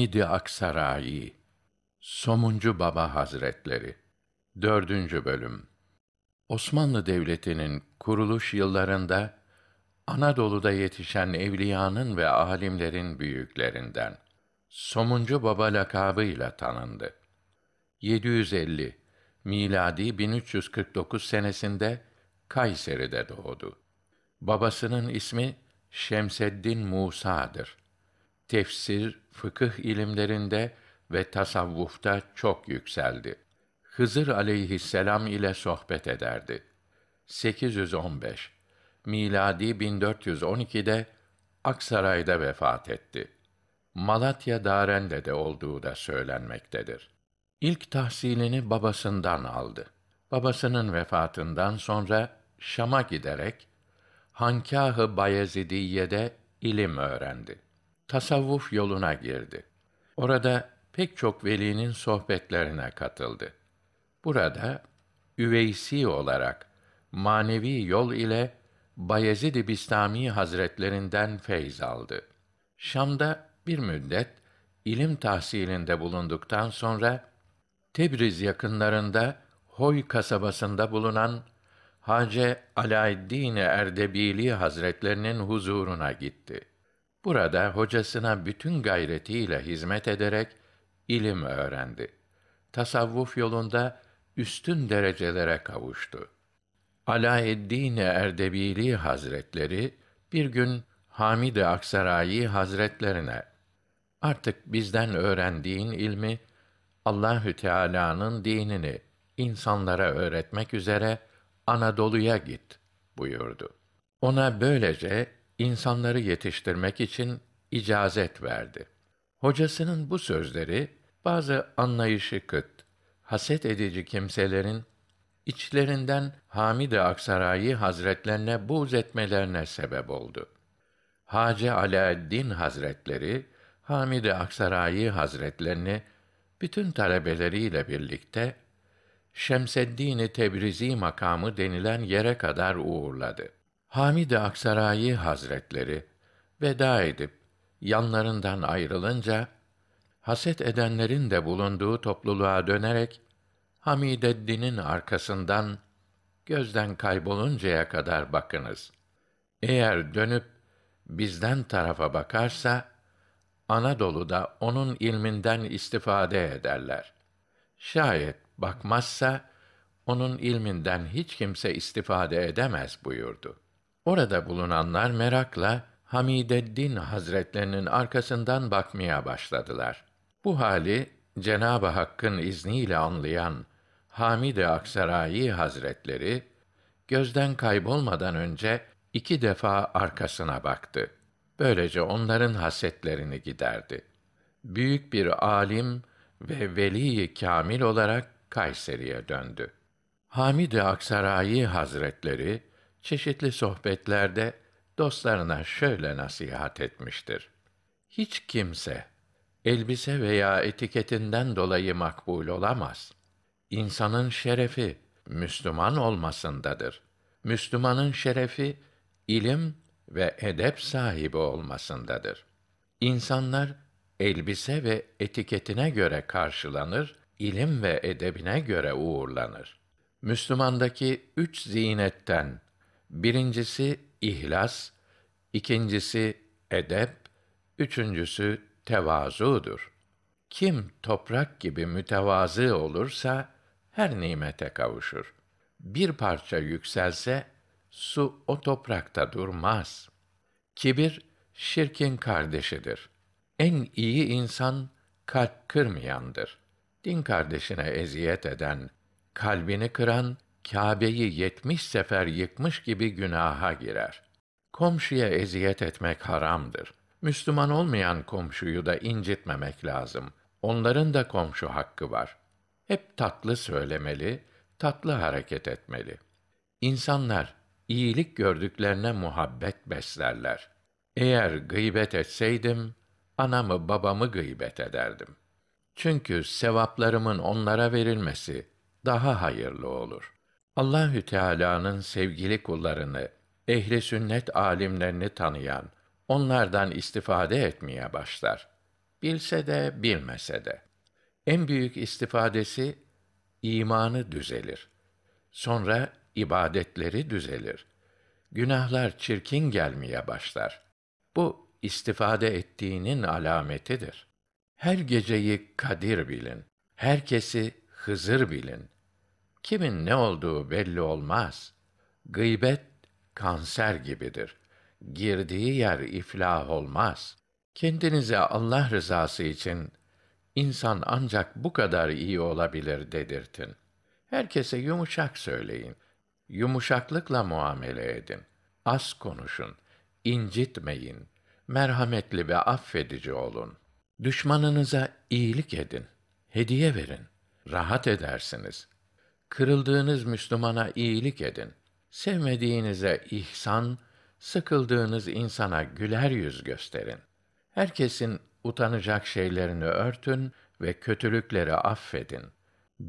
Hamidi Aksarayi Somuncu Baba Hazretleri 4. bölüm Osmanlı Devleti'nin kuruluş yıllarında Anadolu'da yetişen evliyanın ve alimlerin büyüklerinden Somuncu Baba lakabıyla tanındı. 750 miladi 1349 senesinde Kayseri'de doğdu. Babasının ismi Şemseddin Musa'dır. Tefsir, fıkıh ilimlerinde ve tasavvufta çok yükseldi. Hızır aleyhisselam ile sohbet ederdi. 815 miladi 1412'de Aksaray'da vefat etti. Malatya Darende'de olduğu da söylenmektedir. İlk tahsilini babasından aldı. Babasının vefatından sonra Şam'a giderek Hankâh-ı Bayezidiye'de ilim öğrendi. Tasavvuf yoluna girdi. Orada pek çok velinin sohbetlerine katıldı. Burada üveysi olarak manevi yol ile Bayezid-i Bistami Hazretlerinden feyz aldı. Şam'da bir müddet ilim tahsilinde bulunduktan sonra Tebriz yakınlarında Hoy kasabasında bulunan Hace Alaeddin Erdebili Hazretlerinin huzuruna gitti. Burada hocasına bütün gayretiyle hizmet ederek ilim öğrendi. Tasavvuf yolunda üstün derecelere kavuştu. Alaeddin Erdebili Hazretleri bir gün Hamid Aksarayi Hazretlerine artık bizden öğrendiğin ilmi Allahü Teala'nın dinini insanlara öğretmek üzere Anadolu'ya git buyurdu. Ona böylece insanları yetiştirmek için icazet verdi. Hocasının bu sözleri bazı anlayışı kıt, haset edici kimselerin içlerinden Hamid Aksarayi Hazretlerine buğz etmelerine sebep oldu. Hacı Alaeddin Hazretleri Hamid Aksarayi Hazretlerini bütün talebeleriyle birlikte Şemseddin Tebrizi makamı denilen yere kadar uğurladı. Hamid Aksarayi Hazretleri veda edip yanlarından ayrılınca haset edenlerin de bulunduğu topluluğa dönerek Hamideddin'in arkasından gözden kayboluncaya kadar bakınız. Eğer dönüp bizden tarafa bakarsa Anadolu'da onun ilminden istifade ederler. Şayet bakmazsa onun ilminden hiç kimse istifade edemez buyurdu. Orada bulunanlar merakla Hamideddin Hazretlerinin arkasından bakmaya başladılar. Bu hali Cenab-ı Hakk'ın izniyle anlayan Hamid-i Aksarayi Hazretleri gözden kaybolmadan önce iki defa arkasına baktı. Böylece onların hasetlerini giderdi. Büyük bir alim ve veli kamil olarak Kayseri'ye döndü. Hamid-i Aksarayi Hazretleri çeşitli sohbetlerde dostlarına şöyle nasihat etmiştir. Hiç kimse elbise veya etiketinden dolayı makbul olamaz. İnsanın şerefi Müslüman olmasındadır. Müslümanın şerefi ilim ve edep sahibi olmasındadır. İnsanlar elbise ve etiketine göre karşılanır, ilim ve edebine göre uğurlanır. Müslümandaki üç zinetten birincisi ihlas, ikincisi edep, üçüncüsü tevazudur. Kim toprak gibi mütevazı olursa her nimete kavuşur. Bir parça yükselse su o toprakta durmaz. Kibir şirkin kardeşidir. En iyi insan kalp kırmayandır. Din kardeşine eziyet eden, kalbini kıran, Kâbe'yi yetmiş sefer yıkmış gibi günaha girer. Komşuya eziyet etmek haramdır. Müslüman olmayan komşuyu da incitmemek lazım. Onların da komşu hakkı var. Hep tatlı söylemeli, tatlı hareket etmeli. İnsanlar iyilik gördüklerine muhabbet beslerler. Eğer gıybet etseydim, anamı babamı gıybet ederdim. Çünkü sevaplarımın onlara verilmesi daha hayırlı olur. Allahü Teala'nın sevgili kullarını, ehli sünnet alimlerini tanıyan, onlardan istifade etmeye başlar. bilse de bilmese de. En büyük istifadesi imanı düzelir. Sonra ibadetleri düzelir. Günahlar çirkin gelmeye başlar. Bu istifade ettiğinin alametidir. Her geceyi Kadir bilin. Herkesi Hızır bilin. Kimin ne olduğu belli olmaz. Gıybet kanser gibidir. Girdiği yer iflah olmaz. Kendinize Allah rızası için insan ancak bu kadar iyi olabilir dedirtin. Herkese yumuşak söyleyin. Yumuşaklıkla muamele edin. Az konuşun. incitmeyin. Merhametli ve affedici olun. Düşmanınıza iyilik edin. Hediye verin. Rahat edersiniz. Kırıldığınız Müslümana iyilik edin. Sevmediğinize ihsan, sıkıldığınız insana güler yüz gösterin. Herkesin utanacak şeylerini örtün ve kötülükleri affedin.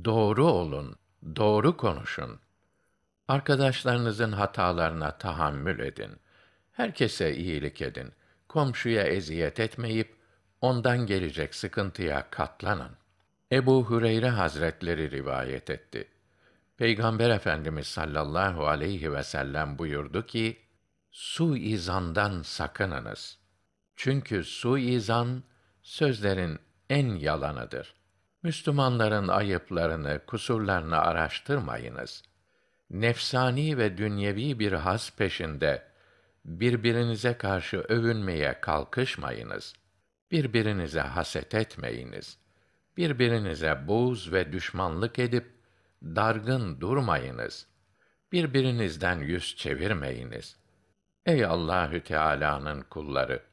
Doğru olun, doğru konuşun. Arkadaşlarınızın hatalarına tahammül edin. Herkese iyilik edin. Komşuya eziyet etmeyip ondan gelecek sıkıntıya katlanın. Ebu Hureyre Hazretleri rivayet etti. Peygamber Efendimiz sallallahu aleyhi ve sellem buyurdu ki: Suizandan sakınınız. Çünkü suizan sözlerin en yalanıdır. Müslümanların ayıplarını, kusurlarını araştırmayınız. Nefsani ve dünyevi bir has peşinde birbirinize karşı övünmeye kalkışmayınız. Birbirinize haset etmeyiniz. Birbirinize buğz ve düşmanlık edip dargın durmayınız. Birbirinizden yüz çevirmeyiniz. Ey Allahü Teala'nın kulları,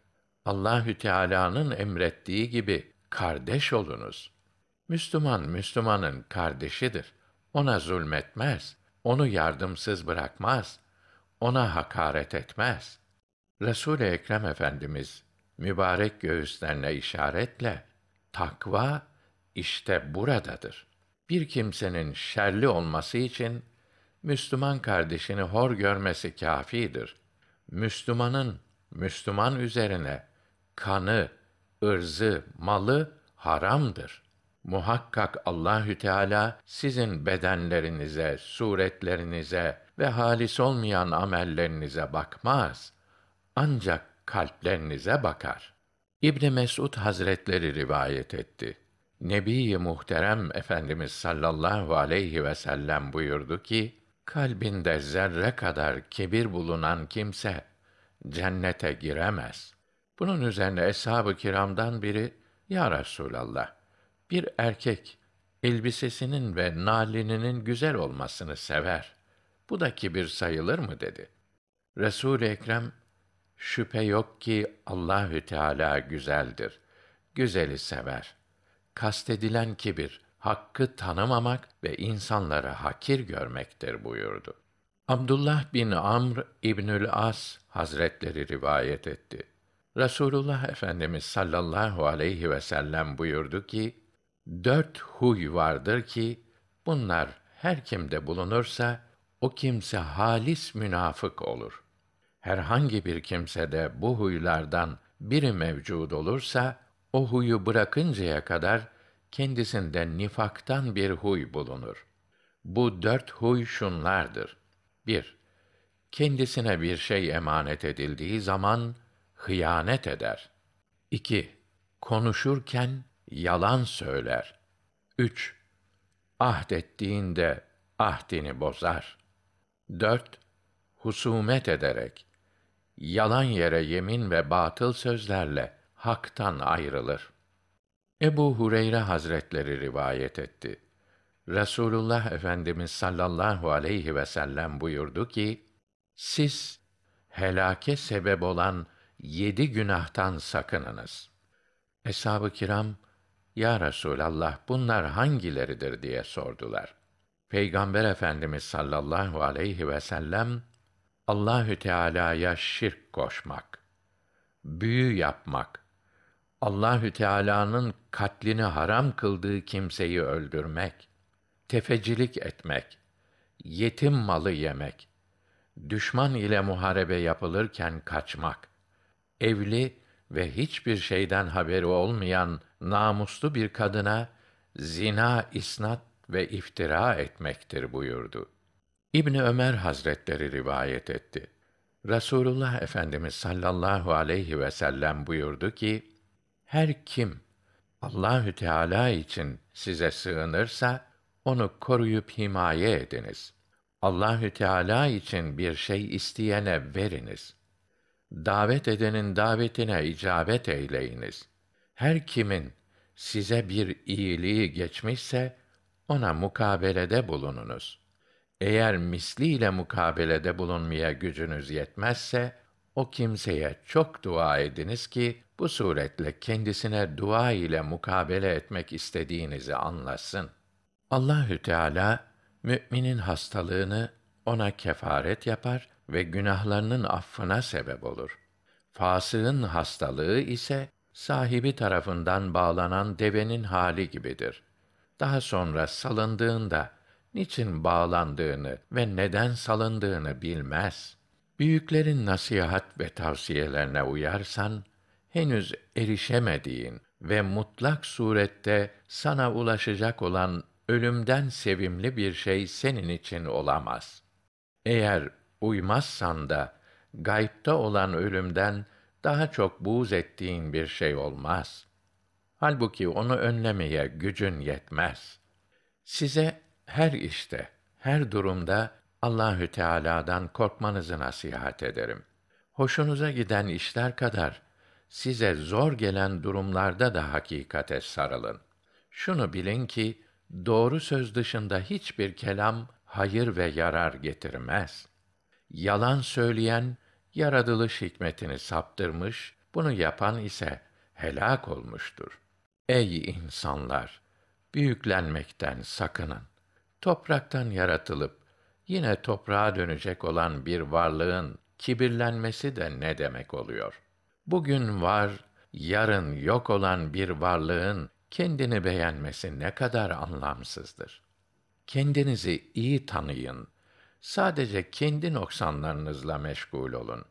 Allahü Teala'nın emrettiği gibi kardeş olunuz. Müslüman Müslümanın kardeşidir. Ona zulmetmez, onu yardımsız bırakmaz, ona hakaret etmez. Resul Ekrem Efendimiz mübarek göğüslerine işaretle takva işte buradadır. Bir kimsenin şerli olması için Müslüman kardeşini hor görmesi kâfidir. Müslümanın Müslüman üzerine kanı, ırzı, malı haramdır. Muhakkak Allahü Teala sizin bedenlerinize, suretlerinize ve halis olmayan amellerinize bakmaz. Ancak kalplerinize bakar. İbn Mesud Hazretleri rivayet etti. Nebi Muhterem Efendimiz sallallahu aleyhi ve sellem buyurdu ki: Kalbinde zerre kadar kibir bulunan kimse cennete giremez. Bunun üzerine eshab-ı kiramdan biri, Ya Resûlallah, bir erkek elbisesinin ve nalininin güzel olmasını sever. Bu da kibir sayılır mı dedi. Resul Ekrem şüphe yok ki Allahü Teala güzeldir. Güzeli sever. Kastedilen kibir hakkı tanımamak ve insanları hakir görmektir buyurdu. Abdullah bin Amr İbnül As Hazretleri rivayet etti. Rasulullah Efendimiz sallallahu aleyhi ve sellem buyurdu ki, dört huy vardır ki, bunlar her kimde bulunursa, o kimse halis münafık olur. Herhangi bir kimsede bu huylardan biri mevcud olursa, o huyu bırakıncaya kadar kendisinde nifaktan bir huy bulunur. Bu dört huy şunlardır. 1. Kendisine bir şey emanet edildiği zaman hıyanet eder. 2. Konuşurken yalan söyler. 3. Ahdettiğinde ahdini bozar. 4. Husumet ederek yalan yere yemin ve batıl sözlerle haktan ayrılır. Ebu Hureyre Hazretleri rivayet etti. Resulullah Efendimiz sallallahu aleyhi ve sellem buyurdu ki: Siz helake sebep olan yedi günahtan sakınınız. Eshab-ı kiram, Ya Resûlallah, bunlar hangileridir diye sordular. Peygamber Efendimiz sallallahu aleyhi ve sellem, Allahü Teala'ya şirk koşmak, büyü yapmak, Allahü Teala'nın katlini haram kıldığı kimseyi öldürmek, tefecilik etmek, yetim malı yemek, düşman ile muharebe yapılırken kaçmak, evli ve hiçbir şeyden haberi olmayan namuslu bir kadına zina isnat ve iftira etmektir buyurdu. İbni Ömer Hazretleri rivayet etti. Rasulullah Efendimiz sallallahu aleyhi ve sellem buyurdu ki: Her kim Allahü Teala için size sığınırsa onu koruyup himaye ediniz. Allahü Teala için bir şey isteyene veriniz. Davet edenin davetine icabet eyleyiniz. Her kimin size bir iyiliği geçmişse ona mukabelede bulununuz. Eğer misliyle mukabelede bulunmaya gücünüz yetmezse o kimseye çok dua ediniz ki bu suretle kendisine dua ile mukabele etmek istediğinizi anlasın. Allahü Teala müminin hastalığını ona kefaret yapar ve günahlarının affına sebep olur. Fasığın hastalığı ise sahibi tarafından bağlanan devenin hali gibidir. Daha sonra salındığında niçin bağlandığını ve neden salındığını bilmez. Büyüklerin nasihat ve tavsiyelerine uyarsan henüz erişemediğin ve mutlak surette sana ulaşacak olan ölümden sevimli bir şey senin için olamaz. Eğer uymazsan da gaybta olan ölümden daha çok buğz ettiğin bir şey olmaz. Halbuki onu önlemeye gücün yetmez. Size her işte, her durumda Allahü Teala'dan korkmanızı nasihat ederim. Hoşunuza giden işler kadar size zor gelen durumlarda da hakikate sarılın. Şunu bilin ki doğru söz dışında hiçbir kelam hayır ve yarar getirmez. Yalan söyleyen yaratılış hikmetini saptırmış, bunu yapan ise helak olmuştur. Ey insanlar, büyüklenmekten sakının. Topraktan yaratılıp yine toprağa dönecek olan bir varlığın kibirlenmesi de ne demek oluyor? Bugün var, yarın yok olan bir varlığın kendini beğenmesi ne kadar anlamsızdır. Kendinizi iyi tanıyın. Sadece kendi noksanlarınızla meşgul olun.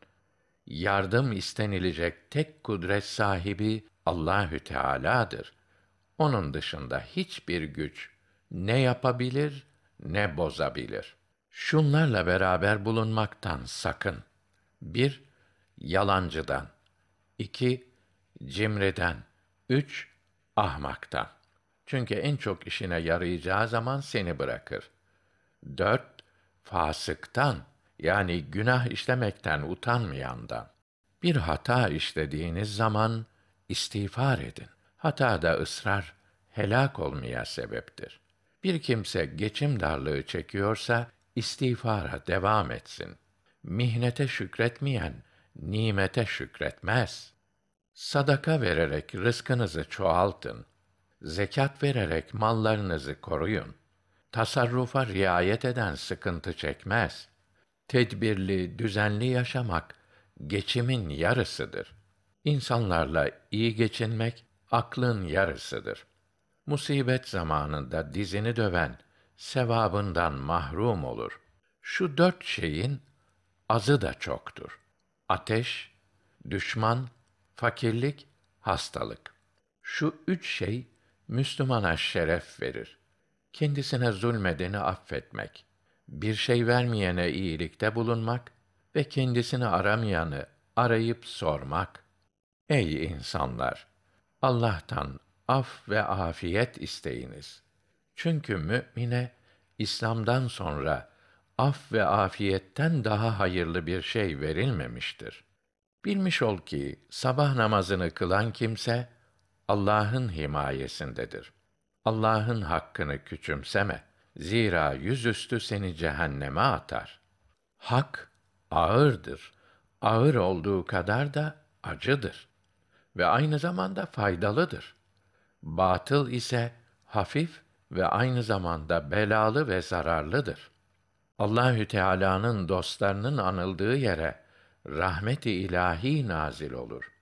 Yardım istenilecek tek kudret sahibi Allahü Teala'dır. Onun dışında hiçbir güç ne yapabilir ne bozabilir. Şunlarla beraber bulunmaktan sakın. Bir, yalancıdan. İki cimriden. Üç, ahmaktan. Çünkü en çok işine yarayacağı zaman seni bırakır. Dört, fasıktan yani günah işlemekten utanmayandan. Bir hata işlediğiniz zaman istiğfar edin. Hatada ısrar helak olmaya sebeptir. Bir kimse geçim darlığı çekiyorsa istiğfara devam etsin. Mihnete şükretmeyen nimete şükretmez. Sadaka vererek rızkınızı çoğaltın. Zekat vererek mallarınızı koruyun. Tasarrufa riayet eden sıkıntı çekmez. Tedbirli, düzenli yaşamak geçimin yarısıdır. İnsanlarla iyi geçinmek aklın yarısıdır. Musibet zamanında dizini döven sevabından mahrum olur. Şu dört şeyin azı da çoktur. Ateş, düşman, fakirlik, hastalık. Şu üç şey Müslümana şeref verir. Kendisine zulmedeni affetmek, bir şey vermeyene iyilikte bulunmak ve kendisini aramayanı arayıp sormak. Ey insanlar! Allah'tan af ve afiyet isteyiniz. Çünkü mümine İslam'dan sonra af ve afiyetten daha hayırlı bir şey verilmemiştir. Bilmiş ol ki sabah namazını kılan kimse Allah'ın himayesindedir. Allah'ın hakkını küçümseme. Zira yüzüstü seni cehenneme atar. Hak ağırdır. Ağır olduğu kadar da acıdır ve aynı zamanda faydalıdır. Batıl ise hafif ve aynı zamanda belalı ve zararlıdır. Allahü Teala'nın dostlarının anıldığı yere rahmeti ilahi nazil olur.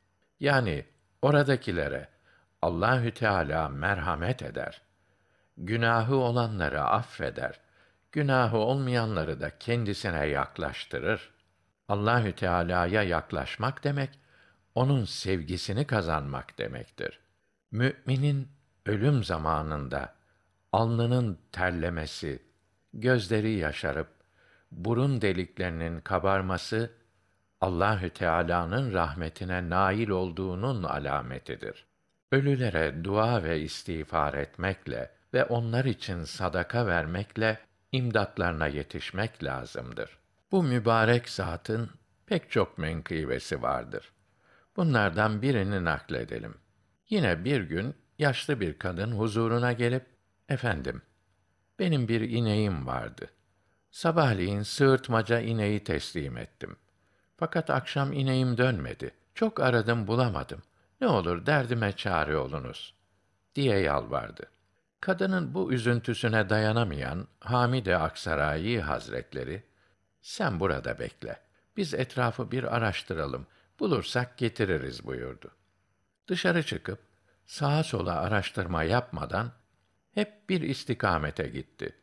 Yani oradakilere Allahü Teala merhamet eder. Günahı olanları affeder. Günahı olmayanları da kendisine yaklaştırır. Allahü Teala'ya yaklaşmak demek onun sevgisini kazanmak demektir. Müminin ölüm zamanında alnının terlemesi, gözleri yaşarıp burun deliklerinin kabarması Allahü Teala'nın rahmetine nail olduğunun alametidir. Ölülere dua ve istiğfar etmekle ve onlar için sadaka vermekle imdatlarına yetişmek lazımdır. Bu mübarek zatın pek çok menkıbesi vardır. Bunlardan birini nakledelim. Yine bir gün yaşlı bir kadın huzuruna gelip, efendim, benim bir ineğim vardı. Sabahleyin sığırtmaca ineği teslim ettim. Fakat akşam ineğim dönmedi. Çok aradım bulamadım. Ne olur derdime çare olunuz, diye yalvardı. Kadının bu üzüntüsüne dayanamayan Hamide Aksarayi Hazretleri, sen burada bekle. Biz etrafı bir araştıralım. Bulursak getiririz buyurdu. Dışarı çıkıp sağa sola araştırma yapmadan hep bir istikamete gitti.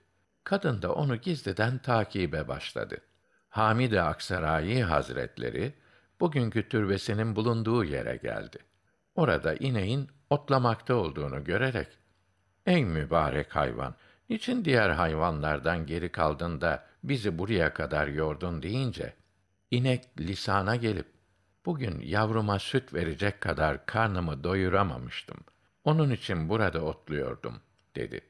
Kadın da onu gizliden takibe başladı. Hamide Aksarayi Hazretleri bugünkü türbesinin bulunduğu yere geldi. Orada ineğin otlamakta olduğunu görerek Ey mübarek hayvan! Niçin diğer hayvanlardan geri kaldın da bizi buraya kadar yordun deyince, inek lisana gelip, bugün yavruma süt verecek kadar karnımı doyuramamıştım. Onun için burada otluyordum, dedi.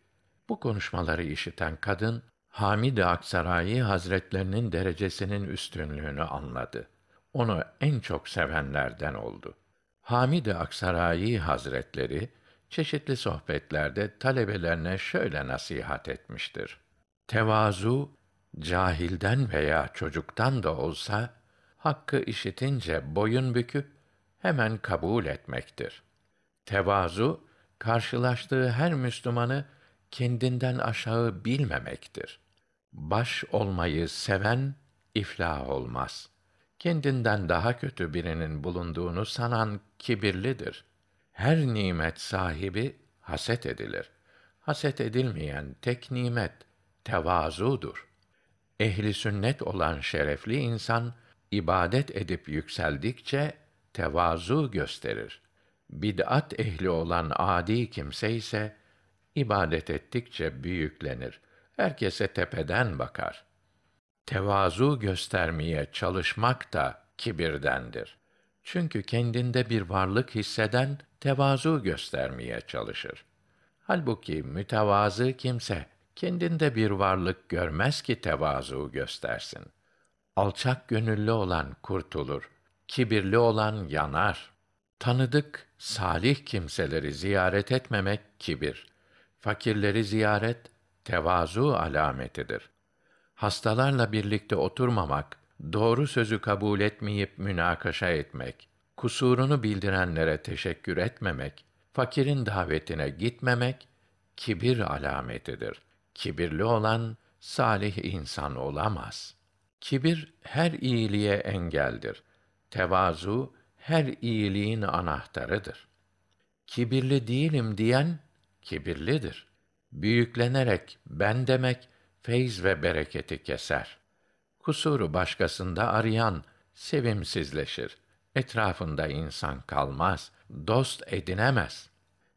Bu konuşmaları işiten kadın, Hamid Aksarayi Hazretlerinin derecesinin üstünlüğünü anladı. Onu en çok sevenlerden oldu. Hamid Aksarayi Hazretleri çeşitli sohbetlerde talebelerine şöyle nasihat etmiştir. Tevazu cahilden veya çocuktan da olsa hakkı işitince boyun büküp hemen kabul etmektir. Tevazu karşılaştığı her Müslümanı kendinden aşağı bilmemektir. Baş olmayı seven iflah olmaz. Kendinden daha kötü birinin bulunduğunu sanan kibirlidir. Her nimet sahibi haset edilir. Haset edilmeyen tek nimet tevazudur. Ehli sünnet olan şerefli insan ibadet edip yükseldikçe tevazu gösterir. Bid'at ehli olan adi kimse ise ibadet ettikçe büyüklenir. Herkese tepeden bakar. Tevazu göstermeye çalışmak da kibirdendir. Çünkü kendinde bir varlık hisseden tevazu göstermeye çalışır. Halbuki mütevazı kimse kendinde bir varlık görmez ki tevazu göstersin. Alçak gönüllü olan kurtulur, kibirli olan yanar. Tanıdık, salih kimseleri ziyaret etmemek kibir. Fakirleri ziyaret tevazu alametidir. Hastalarla birlikte oturmamak, doğru sözü kabul etmeyip münakaşa etmek, kusurunu bildirenlere teşekkür etmemek, fakirin davetine gitmemek kibir alametidir. Kibirli olan salih insan olamaz. Kibir her iyiliğe engeldir. Tevazu her iyiliğin anahtarıdır. Kibirli değilim diyen kibirlidir. Büyüklenerek ben demek feyz ve bereketi keser. Kusuru başkasında arayan sevimsizleşir. Etrafında insan kalmaz, dost edinemez.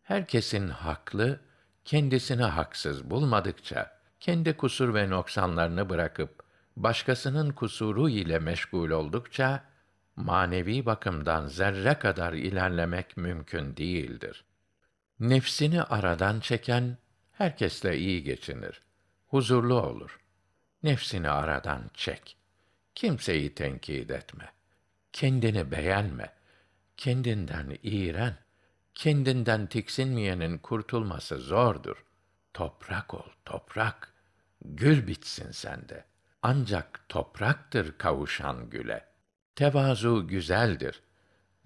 Herkesin haklı, kendisini haksız bulmadıkça, kendi kusur ve noksanlarını bırakıp, başkasının kusuru ile meşgul oldukça, manevi bakımdan zerre kadar ilerlemek mümkün değildir. Nefsini aradan çeken, herkesle iyi geçinir, huzurlu olur. Nefsini aradan çek. Kimseyi tenkit etme. Kendini beğenme. Kendinden iğren. Kendinden tiksinmeyenin kurtulması zordur. Toprak ol, toprak. Gül bitsin sende. Ancak topraktır kavuşan güle. Tevazu güzeldir.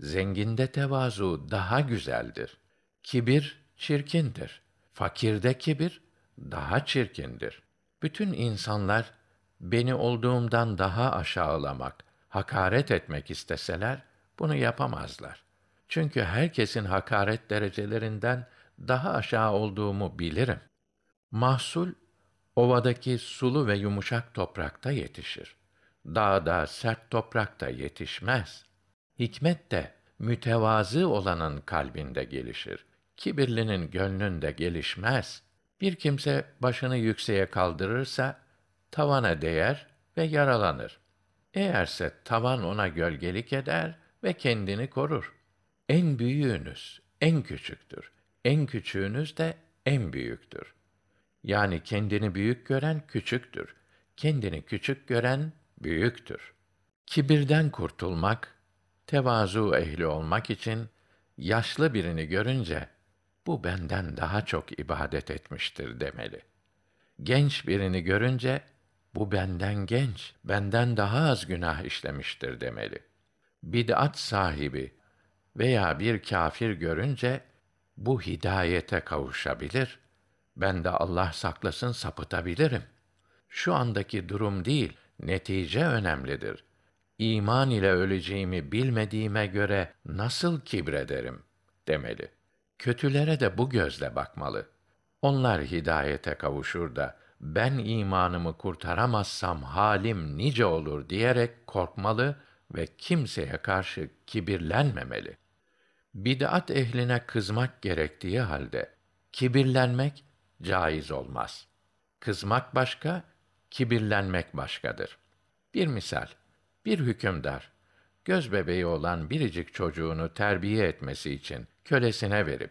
Zenginde tevazu daha güzeldir. Kibir çirkindir. Fakirde kibir daha çirkindir. Bütün insanlar beni olduğumdan daha aşağılamak, hakaret etmek isteseler bunu yapamazlar. Çünkü herkesin hakaret derecelerinden daha aşağı olduğumu bilirim. Mahsul ovadaki sulu ve yumuşak toprakta yetişir. Dağda sert toprakta yetişmez. Hikmet de mütevazı olanın kalbinde gelişir. Kibirlinin gönlünde gelişmez. Bir kimse başını yükseğe kaldırırsa tavana değer ve yaralanır. Eğerse tavan ona gölgelik eder ve kendini korur. En büyüğünüz en küçüktür. En küçüğünüz de en büyüktür. Yani kendini büyük gören küçüktür. Kendini küçük gören büyüktür. Kibirden kurtulmak, tevazu ehli olmak için yaşlı birini görünce bu benden daha çok ibadet etmiştir demeli. Genç birini görünce bu benden genç, benden daha az günah işlemiştir demeli. Bid'at sahibi veya bir kâfir görünce bu hidayete kavuşabilir. Ben de Allah saklasın sapıtabilirim. Şu andaki durum değil, netice önemlidir. İman ile öleceğimi bilmediğime göre nasıl kibrederim demeli. Kötülere de bu gözle bakmalı. Onlar hidayete kavuşur da ben imanımı kurtaramazsam halim nice olur diyerek korkmalı ve kimseye karşı kibirlenmemeli. Bid'at ehline kızmak gerektiği halde kibirlenmek caiz olmaz. Kızmak başka, kibirlenmek başkadır. Bir misal, bir hükümdar göz bebeği olan biricik çocuğunu terbiye etmesi için kölesine verip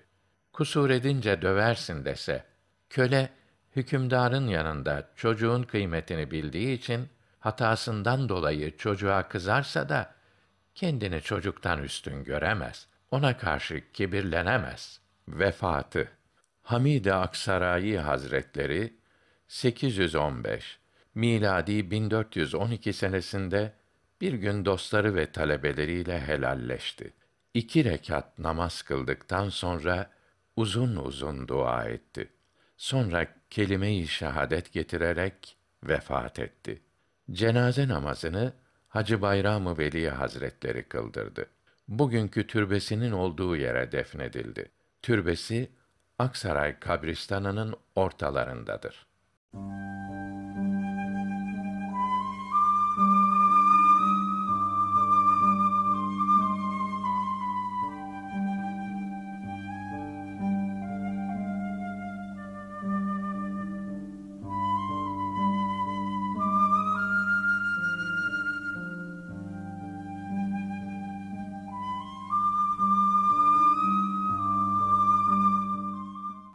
kusur edince döversin dese, köle hükümdarın yanında çocuğun kıymetini bildiği için hatasından dolayı çocuğa kızarsa da kendini çocuktan üstün göremez. Ona karşı kibirlenemez. Vefatı Hamide Aksarayi Hazretleri 815 miladi 1412 senesinde bir gün dostları ve talebeleriyle helalleşti. İki rekat namaz kıldıktan sonra uzun uzun dua etti. Sonra kelime-i şehadet getirerek vefat etti. Cenaze namazını Hacı Bayram-ı Veli Hazretleri kıldırdı. Bugünkü türbesinin olduğu yere defnedildi. Türbesi Aksaray kabristanının ortalarındadır.